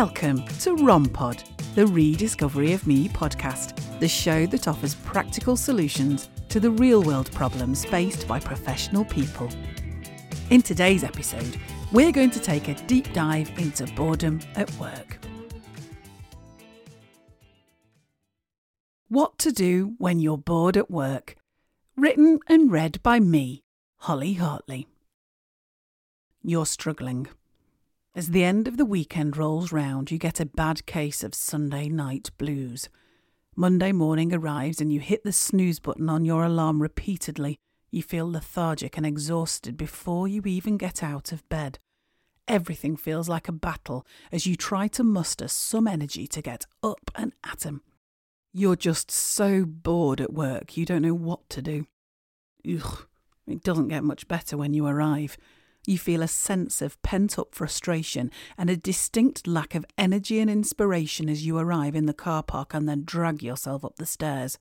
Welcome to ROMPod, the Rediscovery of Me podcast, the show that offers practical solutions to the real world problems faced by professional people. In today's episode, we're going to take a deep dive into boredom at work. What to do when you're bored at work. Written and read by me, Holly Hartley. You're struggling. As the end of the weekend rolls round, you get a bad case of Sunday night blues. Monday morning arrives and you hit the snooze button on your alarm repeatedly. You feel lethargic and exhausted before you even get out of bed. Everything feels like a battle as you try to muster some energy to get up and at 'em. You're just so bored at work you don't know what to do. Ugh, it doesn't get much better when you arrive. You feel a sense of pent up frustration and a distinct lack of energy and inspiration as you arrive in the car park and then drag yourself up the stairs.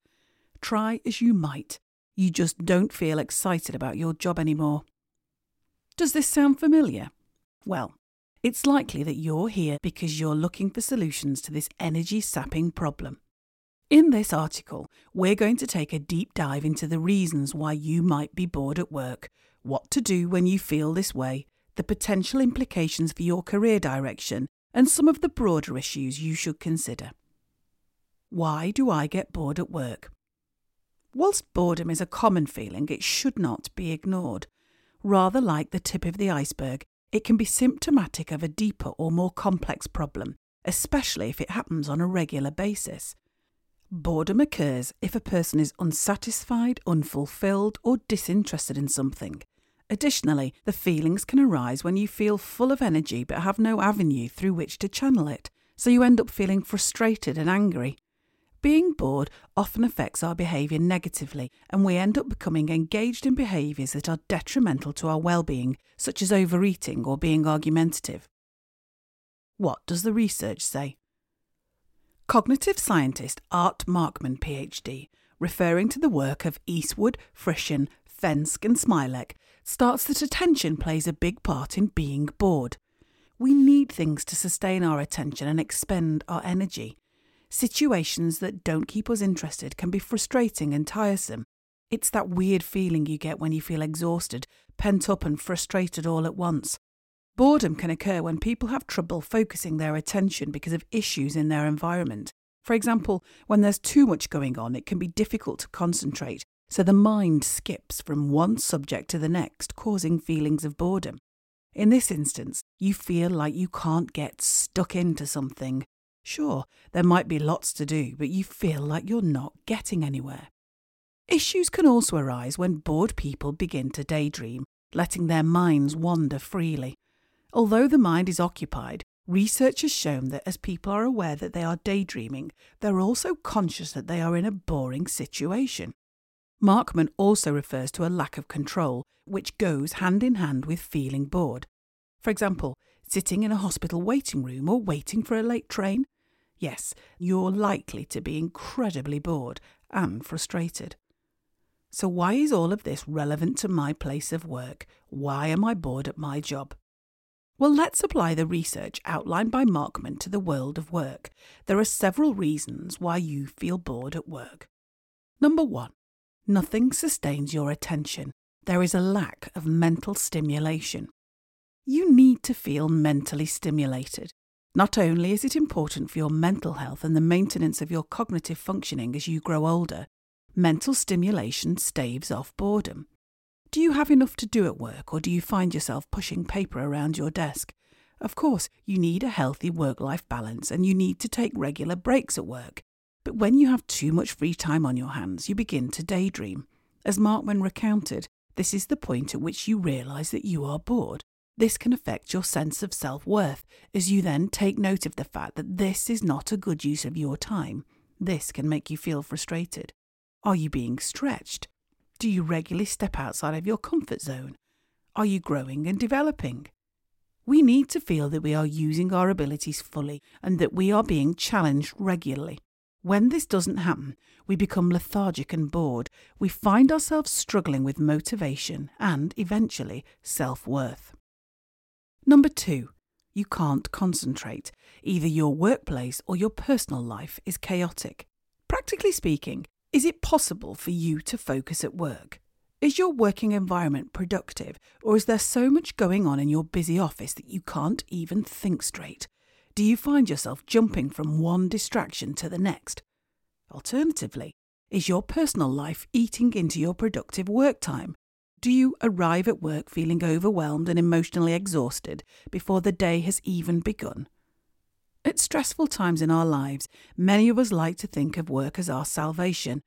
Try as you might, you just don't feel excited about your job anymore. Does this sound familiar? Well, it's likely that you're here because you're looking for solutions to this energy sapping problem. In this article, we're going to take a deep dive into the reasons why you might be bored at work, what to do when you feel this way, the potential implications for your career direction, and some of the broader issues you should consider. Why do I get bored at work? Whilst boredom is a common feeling, it should not be ignored. Rather like the tip of the iceberg, it can be symptomatic of a deeper or more complex problem, especially if it happens on a regular basis. Boredom occurs if a person is unsatisfied, unfulfilled, or disinterested in something. Additionally, the feelings can arise when you feel full of energy but have no avenue through which to channel it, so you end up feeling frustrated and angry. Being bored often affects our behaviour negatively, and we end up becoming engaged in behaviours that are detrimental to our well-being, such as overeating or being argumentative. What does the research say? Cognitive scientist Art Markman, PhD, referring to the work of Eastwood, Frischen, Fenske, and Smilek, starts that attention plays a big part in being bored. We need things to sustain our attention and expend our energy. Situations that don't keep us interested can be frustrating and tiresome. It's that weird feeling you get when you feel exhausted, pent up, and frustrated all at once. Boredom can occur when people have trouble focusing their attention because of issues in their environment. For example, when there's too much going on, it can be difficult to concentrate, so the mind skips from one subject to the next, causing feelings of boredom. In this instance, you feel like you can't get stuck into something. Sure, there might be lots to do, but you feel like you're not getting anywhere. Issues can also arise when bored people begin to daydream, letting their minds wander freely. Although the mind is occupied, research has shown that as people are aware that they are daydreaming, they're also conscious that they are in a boring situation. Markman also refers to a lack of control, which goes hand in hand with feeling bored. For example, sitting in a hospital waiting room or waiting for a late train. Yes, you're likely to be incredibly bored and frustrated. So, why is all of this relevant to my place of work? Why am I bored at my job? Well, let's apply the research outlined by Markman to the world of work. There are several reasons why you feel bored at work. Number one, Nothing sustains your attention. There is a lack of mental stimulation. You need to feel mentally stimulated. Not only is it important for your mental health and the maintenance of your cognitive functioning as you grow older, mental stimulation staves off boredom. Do you have enough to do at work or do you find yourself pushing paper around your desk? Of course, you need a healthy work life balance and you need to take regular breaks at work. But when you have too much free time on your hands, you begin to daydream. As Markman recounted, this is the point at which you realise that you are bored. This can affect your sense of self worth, as you then take note of the fact that this is not a good use of your time. This can make you feel frustrated. Are you being stretched? Do you regularly step outside of your comfort zone? Are you growing and developing? We need to feel that we are using our abilities fully and that we are being challenged regularly. When this doesn't happen, we become lethargic and bored. We find ourselves struggling with motivation and, eventually, self worth. Number two, You can't concentrate. Either your workplace or your personal life is chaotic. Practically speaking, is it possible for you to focus at work? Is your working environment productive, or is there so much going on in your busy office that you can't even think straight? Do you find yourself jumping from one distraction to the next? Alternatively, is your personal life eating into your productive work time? Do you arrive at work feeling overwhelmed and emotionally exhausted before the day has even begun? At stressful times in our lives, many of us like to think of work as our salvation,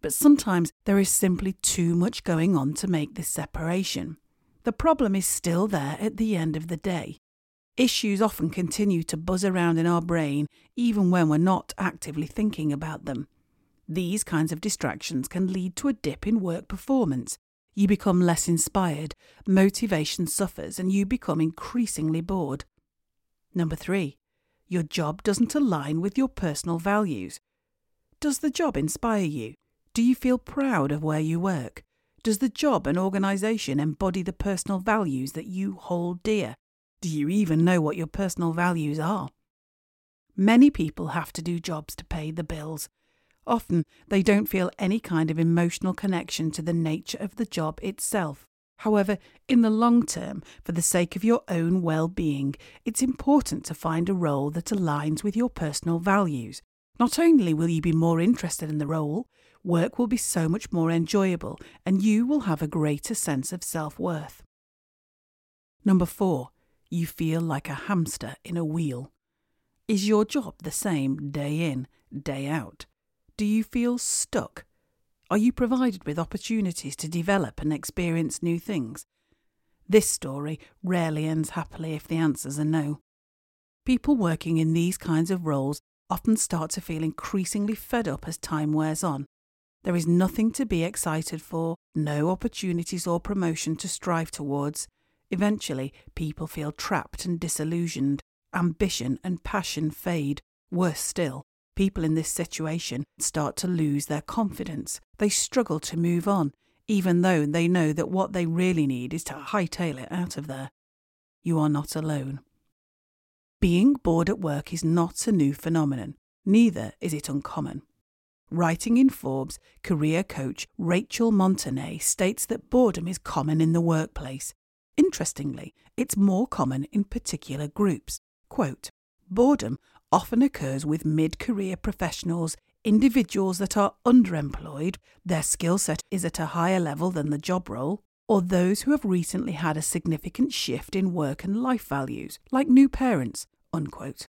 but sometimes there is simply too much going on to make this separation. The problem is still there at the end of the day. Issues often continue to buzz around in our brain even when we're not actively thinking about them. These kinds of distractions can lead to a dip in work performance, you become less inspired, motivation suffers, and you become increasingly bored. Number three, your job doesn't align with your personal values. Does the job inspire you? Do you feel proud of where you work? Does the job and organisation embody the personal values that you hold dear? Do you even know what your personal values are? Many people have to do jobs to pay the bills, Often they don't feel any kind of emotional connection to the nature of the job itself. However, in the long term, for the sake of your own well being, it's important to find a role that aligns with your personal values. Not only will you be more interested in the role, work will be so much more enjoyable and you will have a greater sense of self worth. Number four, you feel like a hamster in a wheel. Is your job the same day in, day out? Do you feel stuck? Are you provided with opportunities to develop and experience new things? This story rarely ends happily if the answers are no. People working in these kinds of roles often start to feel increasingly fed up as time wears on. There is nothing to be excited for, no opportunities or promotion to strive towards. Eventually, people feel trapped and disillusioned. Ambition and passion fade. Worse still, People in this situation start to lose their confidence. They struggle to move on, even though they know that what they really need is to hightail it out of there. You are not alone. Being bored at work is not a new phenomenon, neither is it uncommon. Writing in Forbes, career coach Rachel Montañez states that boredom is common in the workplace. Interestingly, it's more common in particular groups. Quote, Boredom often occurs with mid career professionals, individuals that are underemployed, their skill set is at a higher level than the job role, or those who have recently had a significant shift in work and life values, like new parents. Unquote.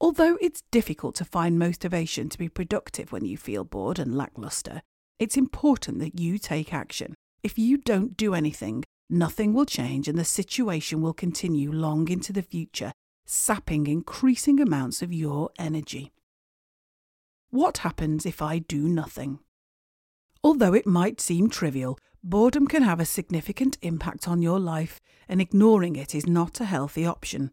Although it's difficult to find motivation to be productive when you feel bored and lackluster, it's important that you take action. If you don't do anything, nothing will change and the situation will continue long into the future sapping increasing amounts of your energy. What happens if I do nothing? Although it might seem trivial, boredom can have a significant impact on your life, and ignoring it is not a healthy option.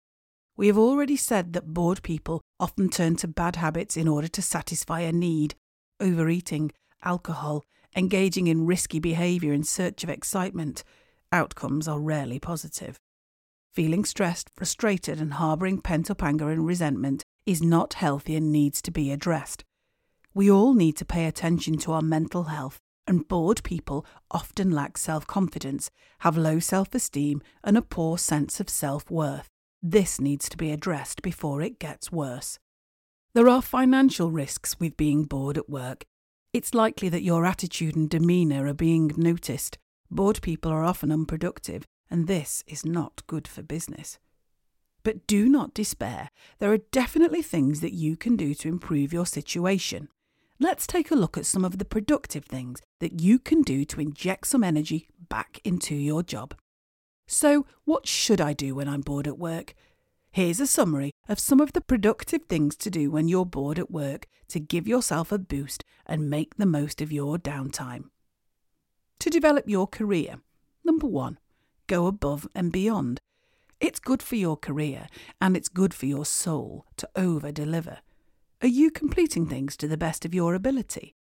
We have already said that bored people often turn to bad habits in order to satisfy a need overeating, alcohol, engaging in risky behaviour in search of excitement. Outcomes are rarely positive. Feeling stressed, frustrated, and harbouring pent up anger and resentment is not healthy and needs to be addressed. We all need to pay attention to our mental health, and bored people often lack self confidence, have low self esteem, and a poor sense of self worth. This needs to be addressed before it gets worse. There are financial risks with being bored at work. It's likely that your attitude and demeanour are being noticed. Bored people are often unproductive and this is not good for business. But do not despair. There are definitely things that you can do to improve your situation. Let's take a look at some of the productive things that you can do to inject some energy back into your job. So, what should I do when I'm bored at work? Here's a summary of some of the productive things to do when you're bored at work to give yourself a boost and make the most of your downtime. To develop your career, number one, go above and beyond. It's good for your career and it's good for your soul to over deliver. Are you completing things to the best of your ability?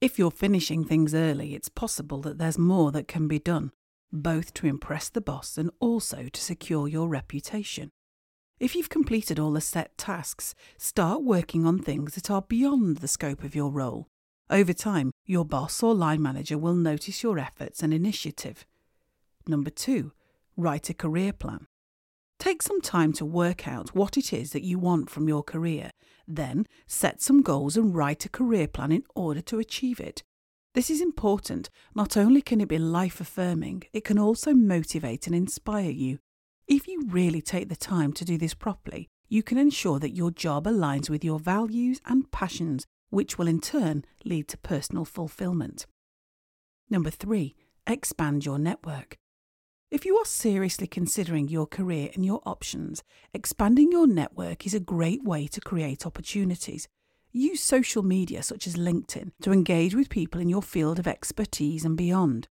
If you're finishing things early, it's possible that there's more that can be done, both to impress the boss and also to secure your reputation. If you've completed all the set tasks, start working on things that are beyond the scope of your role. Over time, your boss or line manager will notice your efforts and initiative. Number two, write a career plan. Take some time to work out what it is that you want from your career. Then set some goals and write a career plan in order to achieve it. This is important. Not only can it be life affirming, it can also motivate and inspire you. If you really take the time to do this properly, you can ensure that your job aligns with your values and passions, which will in turn lead to personal fulfillment. Number three, expand your network. If you are seriously considering your career and your options, expanding your network is a great way to create opportunities. Use social media such as LinkedIn to engage with people in your field of expertise and beyond.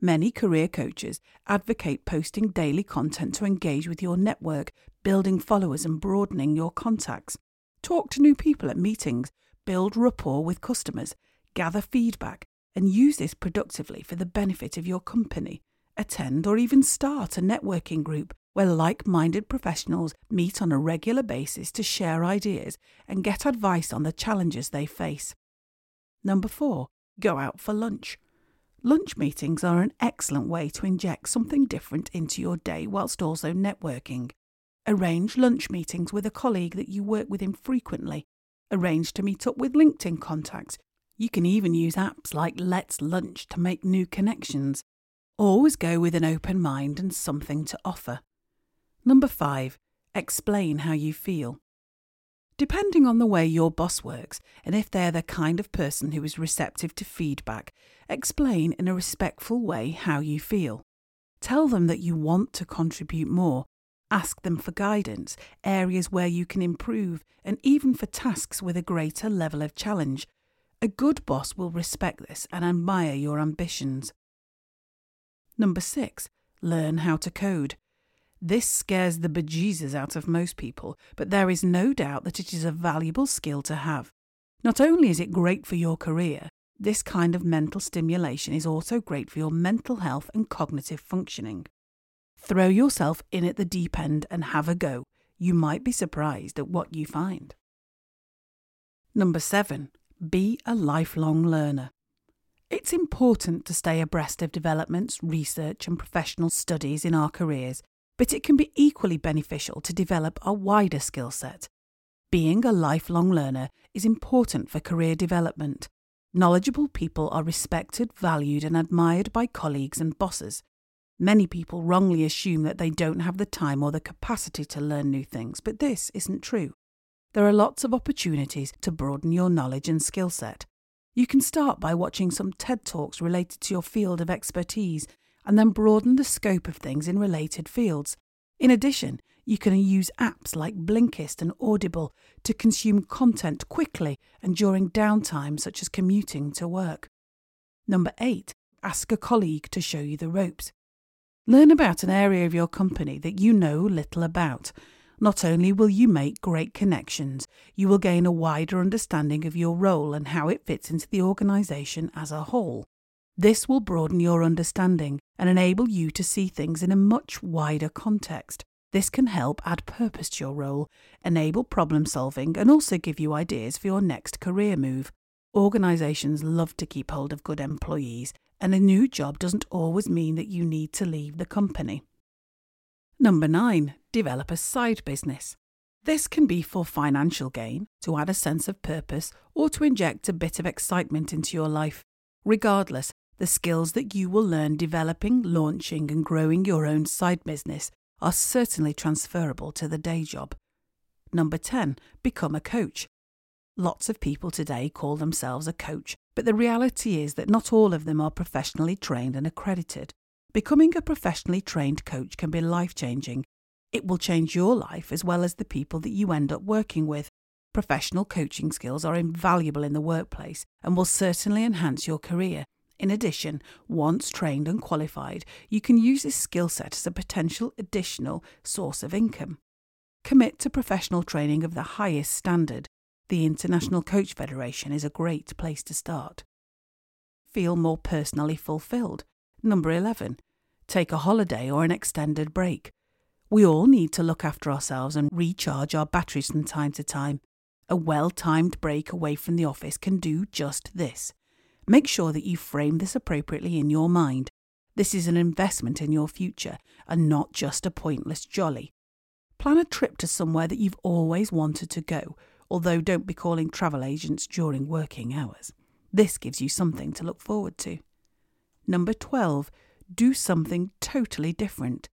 Many career coaches advocate posting daily content to engage with your network, building followers and broadening your contacts. Talk to new people at meetings, build rapport with customers, gather feedback, and use this productively for the benefit of your company attend, or even start a networking group where like minded professionals meet on a regular basis to share ideas and get advice on the challenges they face. Number four, go out for lunch. Lunch meetings are an excellent way to inject something different into your day whilst also networking. Arrange lunch meetings with a colleague that you work with infrequently. Arrange to meet up with LinkedIn contacts. You can even use apps like Let's Lunch to make new connections. Always go with an open mind and something to offer. Number five, explain how you feel. Depending on the way your boss works and if they're the kind of person who is receptive to feedback, explain in a respectful way how you feel. Tell them that you want to contribute more. Ask them for guidance, areas where you can improve, and even for tasks with a greater level of challenge. A good boss will respect this and admire your ambitions. Number six, learn how to code. This scares the bejesus out of most people, but there is no doubt that it is a valuable skill to have. Not only is it great for your career, this kind of mental stimulation is also great for your mental health and cognitive functioning. Throw yourself in at the deep end and have a go. You might be surprised at what you find. Number seven, be a lifelong learner. It's important to stay abreast of developments, research, and professional studies in our careers, but it can be equally beneficial to develop a wider skill set. Being a lifelong learner is important for career development. Knowledgeable people are respected, valued, and admired by colleagues and bosses. Many people wrongly assume that they don't have the time or the capacity to learn new things, but this isn't true. There are lots of opportunities to broaden your knowledge and skill set. You can start by watching some TED Talks related to your field of expertise and then broaden the scope of things in related fields. In addition, you can use apps like Blinkist and Audible to consume content quickly and during downtime, such as commuting to work. Number eight, ask a colleague to show you the ropes. Learn about an area of your company that you know little about not only will you make great connections, you will gain a wider understanding of your role and how it fits into the organisation as a whole. This will broaden your understanding and enable you to see things in a much wider context. This can help add purpose to your role, enable problem solving, and also give you ideas for your next career move. Organisations love to keep hold of good employees, and a new job doesn't always mean that you need to leave the company. Number nine, develop a side business. This can be for financial gain, to add a sense of purpose, or to inject a bit of excitement into your life. Regardless, the skills that you will learn developing, launching, and growing your own side business are certainly transferable to the day job. Number 10, become a coach. Lots of people today call themselves a coach, but the reality is that not all of them are professionally trained and accredited. Becoming a professionally trained coach can be life changing. It will change your life as well as the people that you end up working with. Professional coaching skills are invaluable in the workplace and will certainly enhance your career. In addition, once trained and qualified, you can use this skill set as a potential additional source of income. Commit to professional training of the highest standard. The International Coach Federation is a great place to start. Feel more personally fulfilled. Number 11. Take a holiday or an extended break. We all need to look after ourselves and recharge our batteries from time to time. A well timed break away from the office can do just this. Make sure that you frame this appropriately in your mind. This is an investment in your future and not just a pointless jolly. Plan a trip to somewhere that you've always wanted to go, although don't be calling travel agents during working hours. This gives you something to look forward to. Number 12. Do something totally different.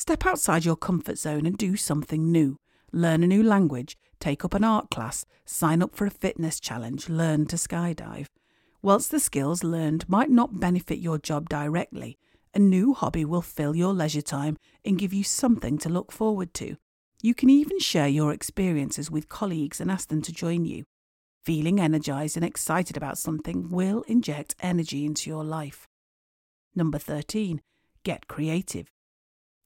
Step outside your comfort zone and do something new. Learn a new language, take up an art class, sign up for a fitness challenge, learn to skydive. Whilst the skills learned might not benefit your job directly, a new hobby will fill your leisure time and give you something to look forward to. You can even share your experiences with colleagues and ask them to join you. Feeling energized and excited about something will inject energy into your life. Number 13. Get creative.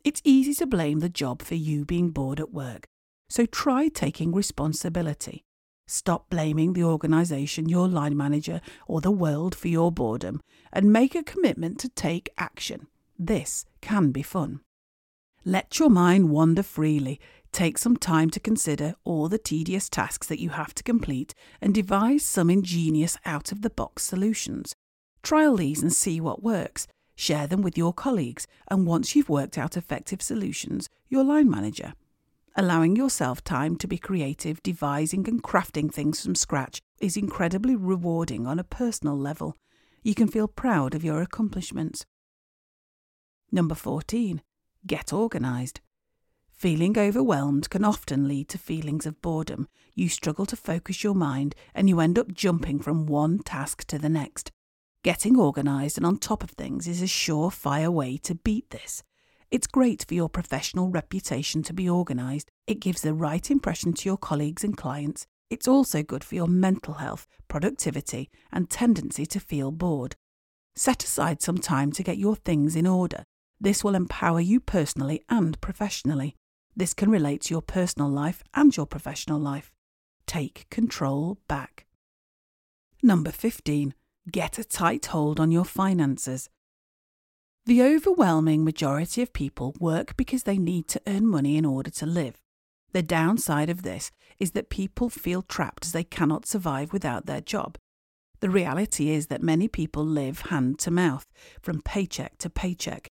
It's easy to blame the job for you being bored at work, so try taking responsibility. Stop blaming the organisation, your line manager, or the world for your boredom and make a commitment to take action. This can be fun. Let your mind wander freely. Take some time to consider all the tedious tasks that you have to complete and devise some ingenious out of the box solutions. Trial these and see what works. Share them with your colleagues, and once you've worked out effective solutions, your line manager. Allowing yourself time to be creative, devising and crafting things from scratch is incredibly rewarding on a personal level. You can feel proud of your accomplishments. Number 14. Get organised. Feeling overwhelmed can often lead to feelings of boredom. You struggle to focus your mind and you end up jumping from one task to the next. Getting organised and on top of things is a surefire way to beat this. It's great for your professional reputation to be organised. It gives the right impression to your colleagues and clients. It's also good for your mental health, productivity, and tendency to feel bored. Set aside some time to get your things in order. This will empower you personally and professionally. This can relate to your personal life and your professional life. Take control back. Number 15. Get a tight hold on your finances. The overwhelming majority of people work because they need to earn money in order to live. The downside of this is that people feel trapped as they cannot survive without their job. The reality is that many people live hand to mouth, from paycheck to paycheck.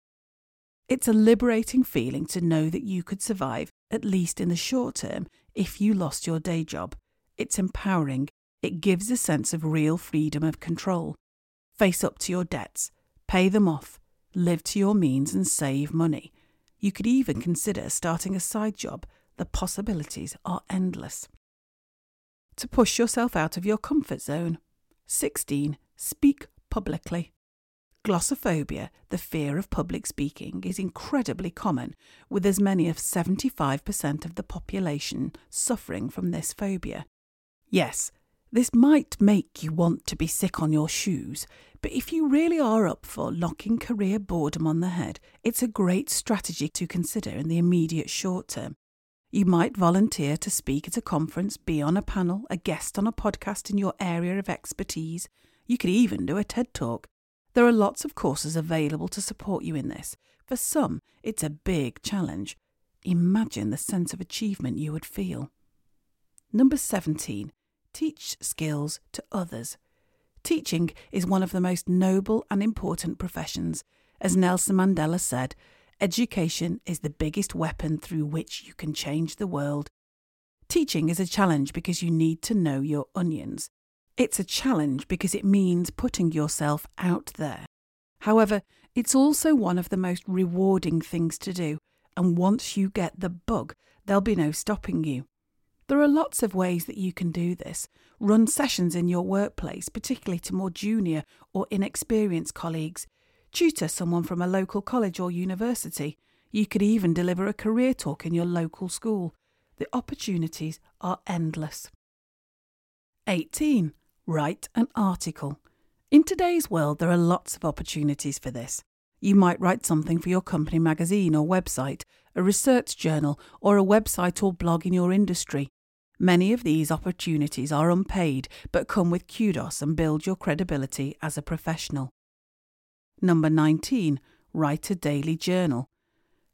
It's a liberating feeling to know that you could survive, at least in the short term, if you lost your day job. It's empowering. It gives a sense of real freedom of control. Face up to your debts, pay them off, live to your means and save money. You could even consider starting a side job. The possibilities are endless. To push yourself out of your comfort zone. 16. Speak publicly. Glossophobia, the fear of public speaking, is incredibly common, with as many as 75% of the population suffering from this phobia. Yes, this might make you want to be sick on your shoes, but if you really are up for knocking career boredom on the head, it's a great strategy to consider in the immediate short term. You might volunteer to speak at a conference, be on a panel, a guest on a podcast in your area of expertise. You could even do a TED Talk. There are lots of courses available to support you in this. For some, it's a big challenge. Imagine the sense of achievement you would feel. Number 17 teach skills to others. Teaching is one of the most noble and important professions. As Nelson Mandela said, education is the biggest weapon through which you can change the world. Teaching is a challenge because you need to know your onions. It's a challenge because it means putting yourself out there. However, it's also one of the most rewarding things to do, and once you get the bug, there'll be no stopping you. There are lots of ways that you can do this. Run sessions in your workplace, particularly to more junior or inexperienced colleagues. Tutor someone from a local college or university. You could even deliver a career talk in your local school. The opportunities are endless. 18. Write an article. In today's world, there are lots of opportunities for this. You might write something for your company magazine or website, a research journal, or a website or blog in your industry. Many of these opportunities are unpaid but come with kudos and build your credibility as a professional. Number 19. Write a daily journal.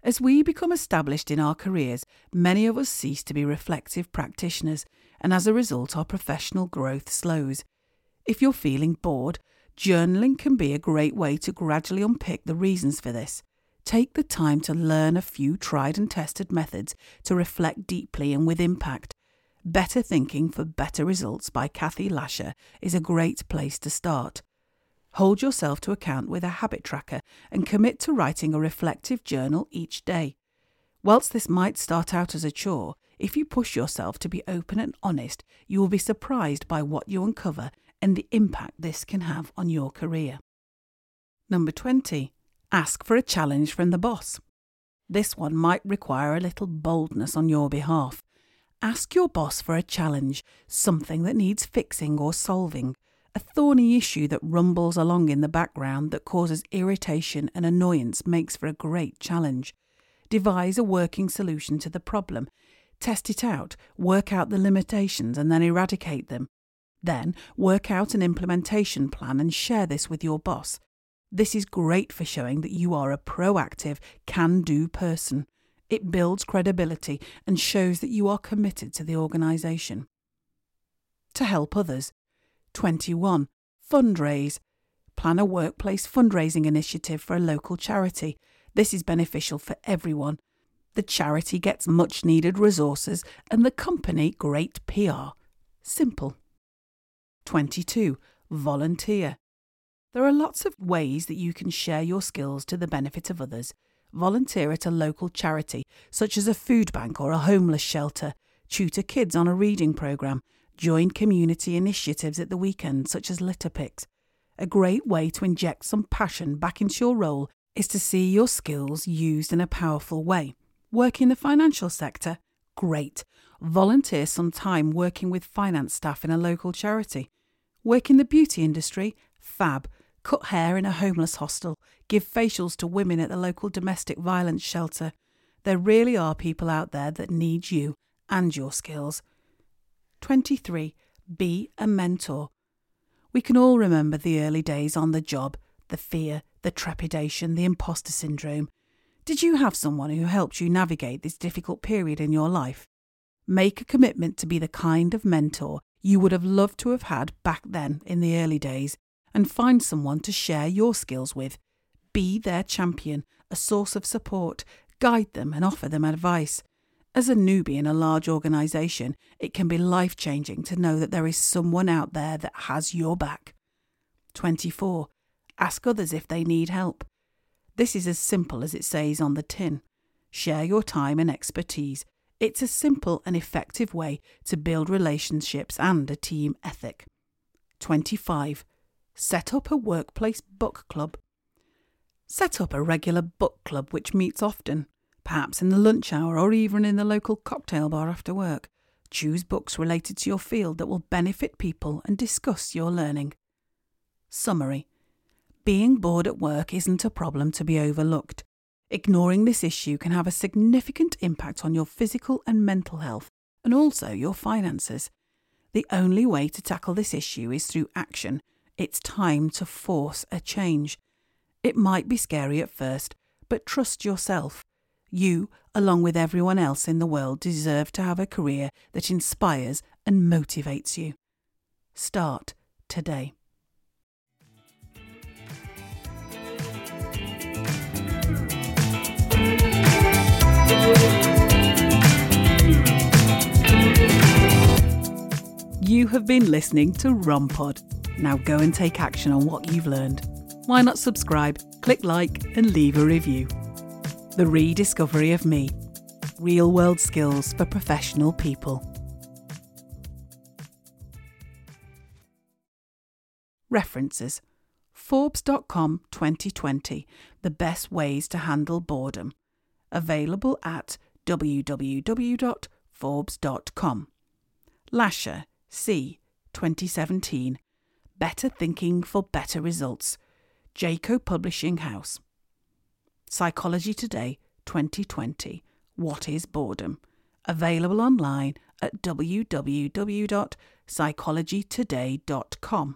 As we become established in our careers, many of us cease to be reflective practitioners, and as a result, our professional growth slows. If you're feeling bored, journaling can be a great way to gradually unpick the reasons for this. Take the time to learn a few tried and tested methods to reflect deeply and with impact. Better Thinking for Better Results by Kathy Lasher is a great place to start. Hold yourself to account with a habit tracker and commit to writing a reflective journal each day. Whilst this might start out as a chore, if you push yourself to be open and honest, you will be surprised by what you uncover and the impact this can have on your career. Number 20. Ask for a challenge from the boss. This one might require a little boldness on your behalf. Ask your boss for a challenge, something that needs fixing or solving, a thorny issue that rumbles along in the background that causes irritation and annoyance makes for a great challenge. Devise a working solution to the problem. Test it out, work out the limitations, and then eradicate them. Then work out an implementation plan and share this with your boss. This is great for showing that you are a proactive, can do person. It builds credibility and shows that you are committed to the organisation. To help others, 21. Fundraise. Plan a workplace fundraising initiative for a local charity. This is beneficial for everyone. The charity gets much needed resources and the company great PR. Simple. 22. Volunteer. There are lots of ways that you can share your skills to the benefit of others. Volunteer at a local charity, such as a food bank or a homeless shelter. Tutor kids on a reading programme. Join community initiatives at the weekend, such as litter picks. A great way to inject some passion back into your role is to see your skills used in a powerful way. Work in the financial sector? Great. Volunteer some time working with finance staff in a local charity. Work in the beauty industry? Fab. Cut hair in a homeless hostel. Give facials to women at the local domestic violence shelter. There really are people out there that need you and your skills. 23. Be a mentor. We can all remember the early days on the job, the fear, the trepidation, the imposter syndrome. Did you have someone who helped you navigate this difficult period in your life? Make a commitment to be the kind of mentor you would have loved to have had back then in the early days and find someone to share your skills with. Be their champion, a source of support, guide them and offer them advice. As a newbie in a large organisation, it can be life changing to know that there is someone out there that has your back. 24. Ask others if they need help. This is as simple as it says on the tin. Share your time and expertise. It's a simple and effective way to build relationships and a team ethic. 25. Set up a workplace book club. Set up a regular book club which meets often perhaps in the lunch hour or even in the local cocktail bar after work. Choose books related to your field that will benefit people and discuss your learning. Summary Being bored at work isn't a problem to be overlooked. Ignoring this issue can have a significant impact on your physical and mental health and also your finances. The only way to tackle this issue is through action. It's time to force a change. It might be scary at first, but trust yourself. You, along with everyone else in the world, deserve to have a career that inspires and motivates you. Start today. You have been listening to ROMPod. Now go and take action on what you've learned. Why not subscribe, click like, and leave a review? The rediscovery of me. Real world skills for professional people. References Forbes.com 2020 The Best Ways to Handle Boredom. Available at www.forbes.com. Lasher, C. 2017. Better Thinking for Better Results. Jaco Publishing House. Psychology Today 2020 What is Boredom? Available online at www.psychologytoday.com.